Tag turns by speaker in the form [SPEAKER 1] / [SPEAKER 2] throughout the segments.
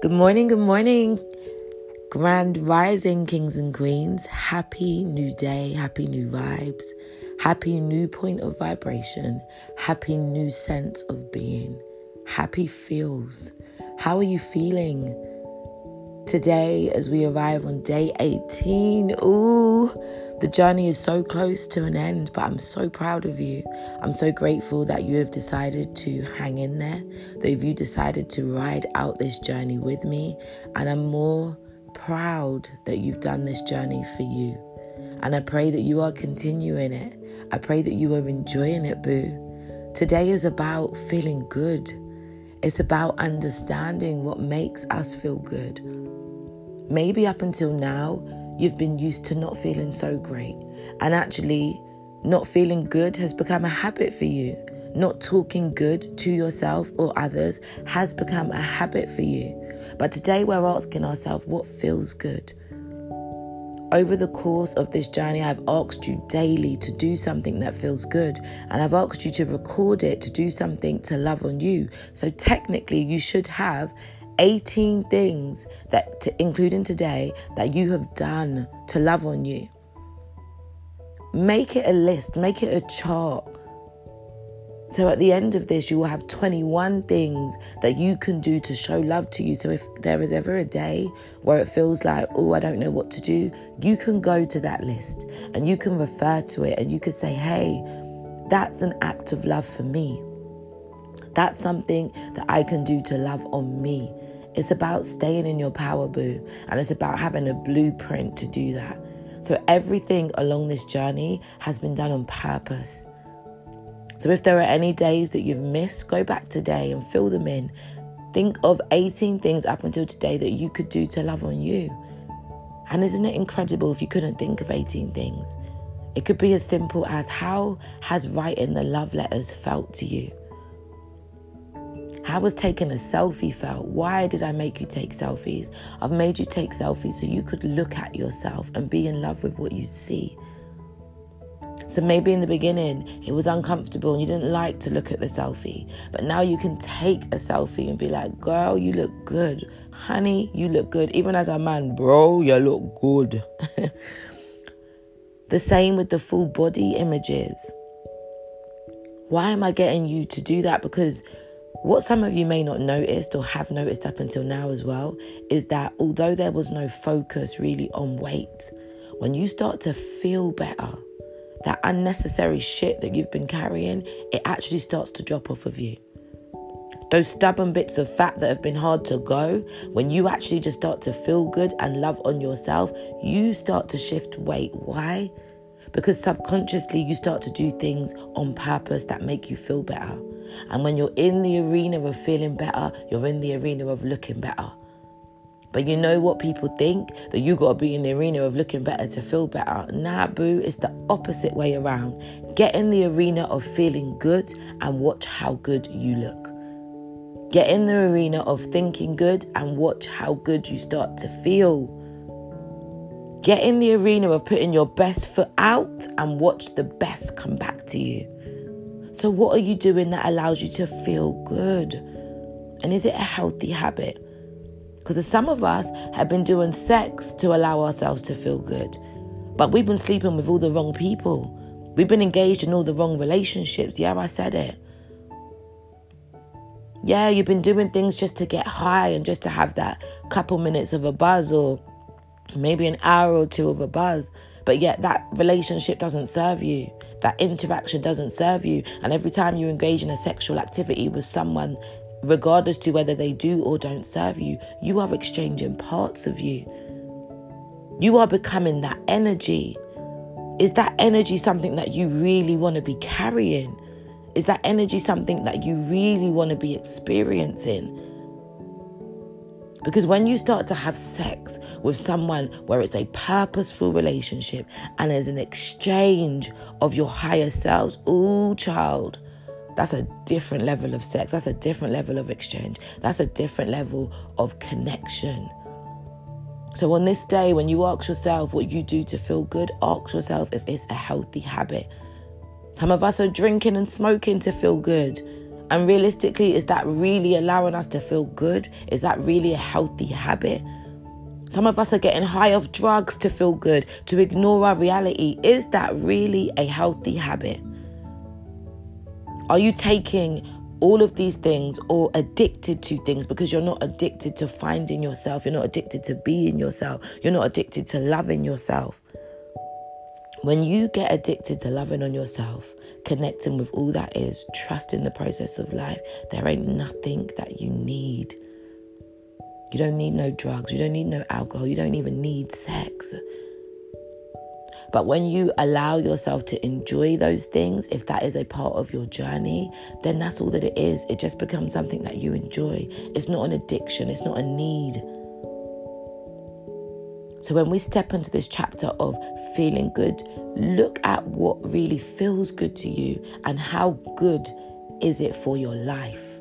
[SPEAKER 1] Good morning, good morning. Grand rising, kings and queens. Happy new day, happy new vibes, happy new point of vibration, happy new sense of being, happy feels. How are you feeling? Today, as we arrive on day 18, ooh, the journey is so close to an end, but I'm so proud of you. I'm so grateful that you have decided to hang in there, that you decided to ride out this journey with me, and I'm more proud that you've done this journey for you. And I pray that you are continuing it. I pray that you are enjoying it, boo. Today is about feeling good. It's about understanding what makes us feel good. Maybe up until now, you've been used to not feeling so great. And actually, not feeling good has become a habit for you. Not talking good to yourself or others has become a habit for you. But today we're asking ourselves what feels good. Over the course of this journey, I've asked you daily to do something that feels good, and I've asked you to record it to do something to love on you. So, technically, you should have 18 things that, to, including today, that you have done to love on you. Make it a list, make it a chart. So at the end of this, you will have 21 things that you can do to show love to you. So if there is ever a day where it feels like, oh, I don't know what to do, you can go to that list and you can refer to it and you could say, hey, that's an act of love for me. That's something that I can do to love on me. It's about staying in your power, boo. And it's about having a blueprint to do that. So everything along this journey has been done on purpose. So if there are any days that you've missed, go back today and fill them in. Think of 18 things up until today that you could do to love on you. And isn't it incredible if you couldn't think of 18 things? It could be as simple as how has writing the love letters felt to you? How was taking a selfie felt? Why did I make you take selfies? I've made you take selfies so you could look at yourself and be in love with what you see. So maybe in the beginning it was uncomfortable and you didn't like to look at the selfie. But now you can take a selfie and be like, girl, you look good. Honey, you look good. Even as a man, bro, you look good. the same with the full body images. Why am I getting you to do that? Because what some of you may not noticed or have noticed up until now as well is that although there was no focus really on weight, when you start to feel better, that unnecessary shit that you've been carrying, it actually starts to drop off of you. Those stubborn bits of fat that have been hard to go, when you actually just start to feel good and love on yourself, you start to shift weight. Why? Because subconsciously you start to do things on purpose that make you feel better. And when you're in the arena of feeling better, you're in the arena of looking better. But you know what people think? That you gotta be in the arena of looking better to feel better. Nah, boo, it's the opposite way around. Get in the arena of feeling good and watch how good you look. Get in the arena of thinking good and watch how good you start to feel. Get in the arena of putting your best foot out and watch the best come back to you. So, what are you doing that allows you to feel good? And is it a healthy habit? Because some of us have been doing sex to allow ourselves to feel good, but we've been sleeping with all the wrong people. We've been engaged in all the wrong relationships. Yeah, I said it. Yeah, you've been doing things just to get high and just to have that couple minutes of a buzz or maybe an hour or two of a buzz. But yet that relationship doesn't serve you. That interaction doesn't serve you. And every time you engage in a sexual activity with someone, regardless to whether they do or don't serve you, you are exchanging parts of you. You are becoming that energy. Is that energy something that you really want to be carrying? Is that energy something that you really want to be experiencing? Because when you start to have sex with someone where it's a purposeful relationship and there's an exchange of your higher selves, oh, child, that's a different level of sex. That's a different level of exchange. That's a different level of connection. So, on this day, when you ask yourself what you do to feel good, ask yourself if it's a healthy habit. Some of us are drinking and smoking to feel good. And realistically, is that really allowing us to feel good? Is that really a healthy habit? Some of us are getting high off drugs to feel good, to ignore our reality. Is that really a healthy habit? Are you taking all of these things or addicted to things because you're not addicted to finding yourself, you're not addicted to being yourself, you're not addicted to loving yourself? When you get addicted to loving on yourself, connecting with all that is, trusting the process of life, there ain't nothing that you need. You don't need no drugs, you don't need no alcohol, you don't even need sex. But when you allow yourself to enjoy those things, if that is a part of your journey, then that's all that it is. It just becomes something that you enjoy. It's not an addiction, it's not a need. So when we step into this chapter of feeling good, look at what really feels good to you and how good is it for your life.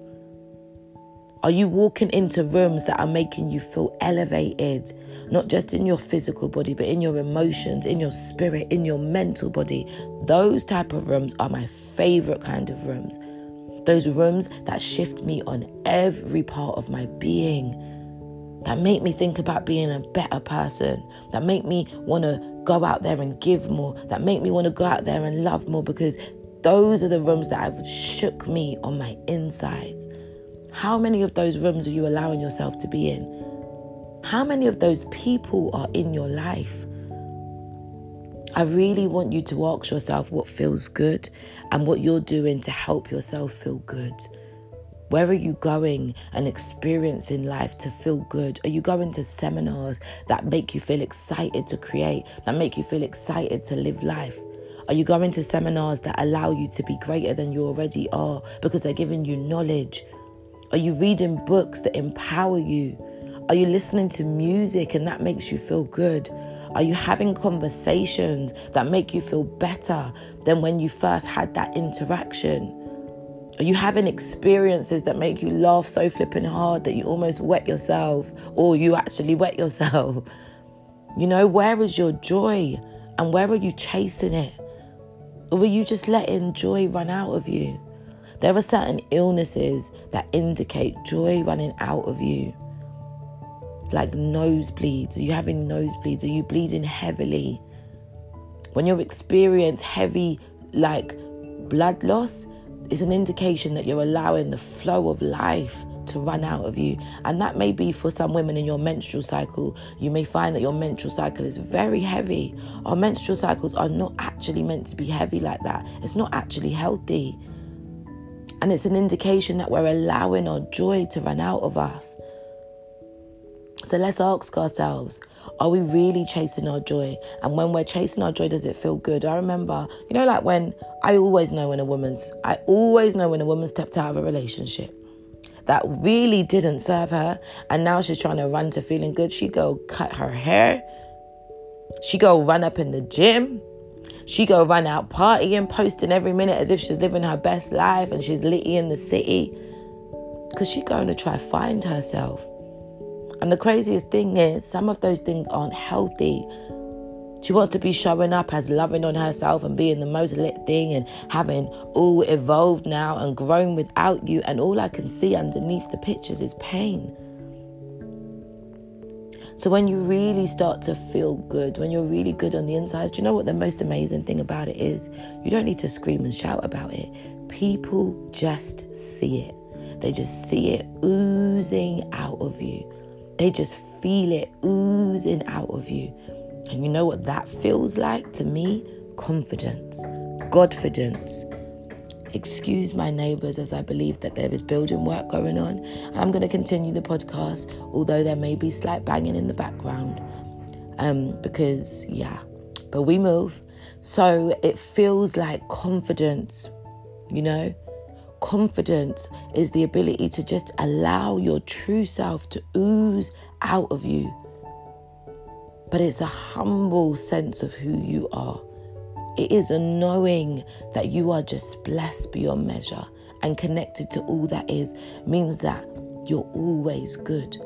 [SPEAKER 1] Are you walking into rooms that are making you feel elevated, not just in your physical body, but in your emotions, in your spirit, in your mental body? Those type of rooms are my favorite kind of rooms. Those rooms that shift me on every part of my being that make me think about being a better person, that make me want to go out there and give more, that make me want to go out there and love more because those are the rooms that have shook me on my inside. How many of those rooms are you allowing yourself to be in? How many of those people are in your life? I really want you to ask yourself what feels good and what you're doing to help yourself feel good. Where are you going and experiencing life to feel good? Are you going to seminars that make you feel excited to create, that make you feel excited to live life? Are you going to seminars that allow you to be greater than you already are because they're giving you knowledge? Are you reading books that empower you? Are you listening to music and that makes you feel good? Are you having conversations that make you feel better than when you first had that interaction? Are you having experiences that make you laugh so flipping hard that you almost wet yourself or you actually wet yourself? You know, where is your joy and where are you chasing it? Or are you just letting joy run out of you? There are certain illnesses that indicate joy running out of you. Like nosebleeds. Are you having nosebleeds? Are you bleeding heavily? When you've experienced heavy, like blood loss, is an indication that you're allowing the flow of life to run out of you. And that may be for some women in your menstrual cycle. You may find that your menstrual cycle is very heavy. Our menstrual cycles are not actually meant to be heavy like that, it's not actually healthy. And it's an indication that we're allowing our joy to run out of us. So let's ask ourselves are we really chasing our joy? And when we're chasing our joy, does it feel good? I remember, you know, like when I always know when a woman's, I always know when a woman stepped out of a relationship that really didn't serve her. And now she's trying to run to feeling good. She go cut her hair. She go run up in the gym. She go run out partying, posting every minute as if she's living her best life and she's litty in the city. Cause she going to try find herself. And the craziest thing is, some of those things aren't healthy. She wants to be showing up as loving on herself and being the most lit thing and having all evolved now and grown without you. And all I can see underneath the pictures is pain. So when you really start to feel good, when you're really good on the inside, do you know what the most amazing thing about it is? You don't need to scream and shout about it. People just see it. They just see it oozing out of you. They just feel it oozing out of you. And you know what that feels like to me? Confidence, Godfidence. Excuse my neighbours as I believe that there is building work going on. And I'm going to continue the podcast, although there may be slight banging in the background. Um, because, yeah, but we move. So it feels like confidence, you know? Confidence is the ability to just allow your true self to ooze out of you. But it's a humble sense of who you are. It is a knowing that you are just blessed beyond measure and connected to all that is, means that you're always good.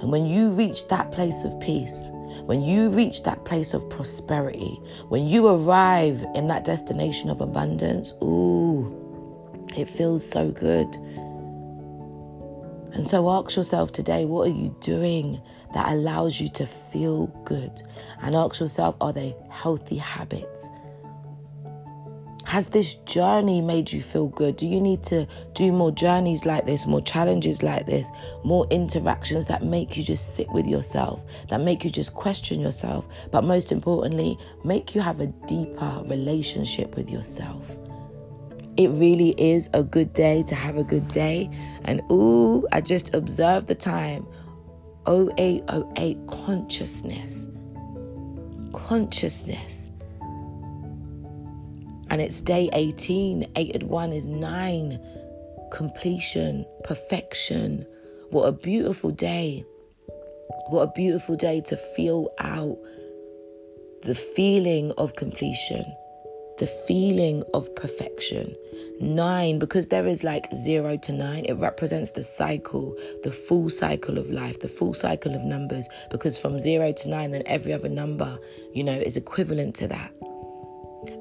[SPEAKER 1] And when you reach that place of peace, when you reach that place of prosperity, when you arrive in that destination of abundance, ooh, It feels so good. And so ask yourself today what are you doing that allows you to feel good? And ask yourself are they healthy habits? Has this journey made you feel good? Do you need to do more journeys like this, more challenges like this, more interactions that make you just sit with yourself, that make you just question yourself, but most importantly, make you have a deeper relationship with yourself? It really is a good day to have a good day. And ooh, I just observed the time 0808 consciousness. Consciousness and it's day 18. 8 at 1 is 9. Completion, perfection. What a beautiful day. What a beautiful day to feel out the feeling of completion, the feeling of perfection. Nine, because there is like zero to nine, it represents the cycle, the full cycle of life, the full cycle of numbers. Because from zero to nine, then every other number, you know, is equivalent to that.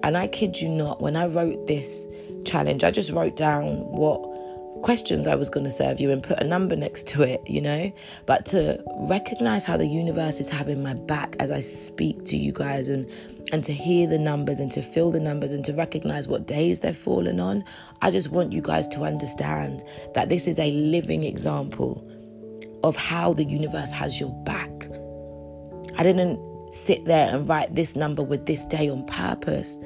[SPEAKER 1] And I kid you not, when I wrote this challenge, I just wrote down what questions I was going to serve you and put a number next to it, you know? But to recognize how the universe is having my back as I speak to you guys and and to hear the numbers and to feel the numbers and to recognize what days they're falling on, I just want you guys to understand that this is a living example of how the universe has your back. I didn't sit there and write this number with this day on purpose.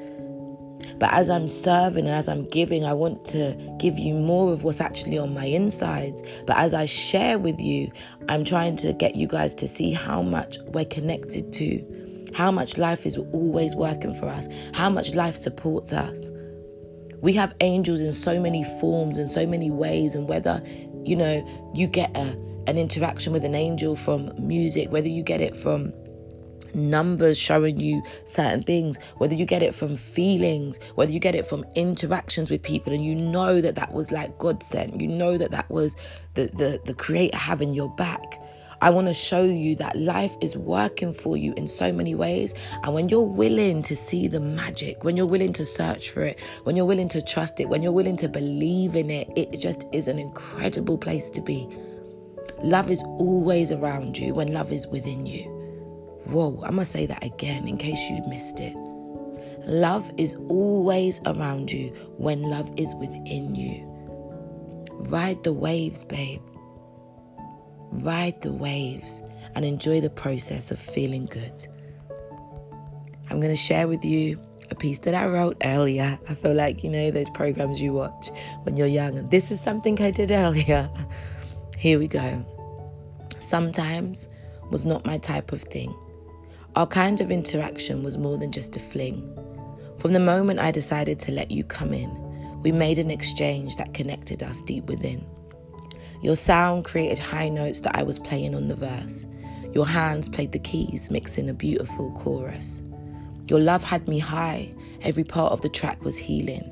[SPEAKER 1] But as I'm serving and as I'm giving, I want to give you more of what's actually on my insides. But as I share with you, I'm trying to get you guys to see how much we're connected to, how much life is always working for us, how much life supports us. We have angels in so many forms and so many ways, and whether you know you get a, an interaction with an angel from music, whether you get it from numbers showing you certain things, whether you get it from feelings, whether you get it from interactions with people, and you know that that was like God sent, you know that that was the, the, the Creator having your back. I want to show you that life is working for you in so many ways. And when you're willing to see the magic, when you're willing to search for it, when you're willing to trust it, when you're willing to believe in it, it just is an incredible place to be. Love is always around you when love is within you. Whoa, I'm going to say that again in case you missed it. Love is always around you when love is within you. Ride the waves, babe. Ride the waves and enjoy the process of feeling good. I'm going to share with you a piece that I wrote earlier. I feel like, you know, those programs you watch when you're young. And this is something I did earlier. Here we go. Sometimes was not my type of thing. Our kind of interaction was more than just a fling. From the moment I decided to let you come in, we made an exchange that connected us deep within. Your sound created high notes that I was playing on the verse. Your hands played the keys, mixing a beautiful chorus. Your love had me high, every part of the track was healing.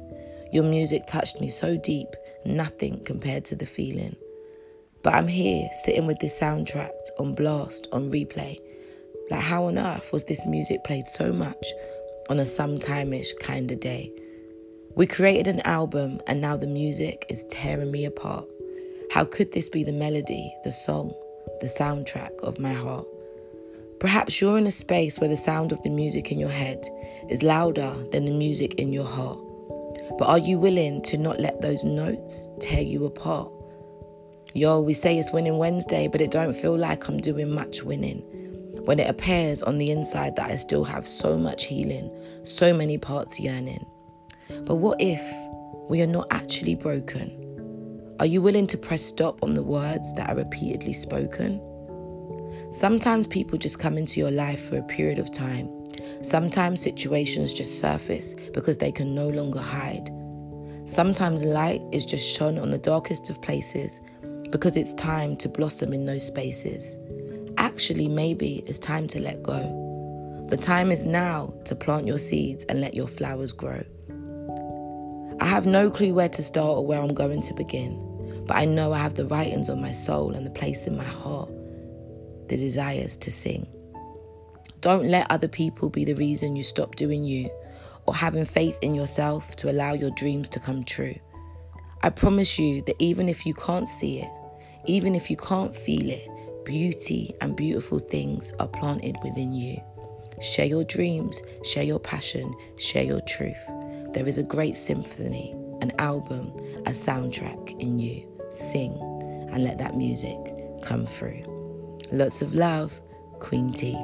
[SPEAKER 1] Your music touched me so deep, nothing compared to the feeling. But I'm here, sitting with this soundtrack on blast, on replay, like, how on earth was this music played so much on a sometime-ish kind of day? We created an album and now the music is tearing me apart. How could this be the melody, the song, the soundtrack of my heart? Perhaps you're in a space where the sound of the music in your head is louder than the music in your heart. But are you willing to not let those notes tear you apart? Yo, we say it's winning Wednesday, but it don't feel like I'm doing much winning when it appears on the inside that I still have so much healing, so many parts yearning. But what if we are not actually broken? Are you willing to press stop on the words that are repeatedly spoken? Sometimes people just come into your life for a period of time. Sometimes situations just surface because they can no longer hide. Sometimes light is just shone on the darkest of places because it's time to blossom in those spaces actually, maybe it's time to let go. The time is now to plant your seeds and let your flowers grow. I have no clue where to start or where I'm going to begin, but I know I have the writings on my soul and the place in my heart, the desires to sing. Don't let other people be the reason you stop doing you or having faith in yourself to allow your dreams to come true. I promise you that even if you can't see it, even if you can't feel it, beauty and beautiful things are planted within you. Share your dreams, share your passion, share your truth. There is a great symphony, an album, a soundtrack in you. Sing and let that music come through. Lots of love, Queen T.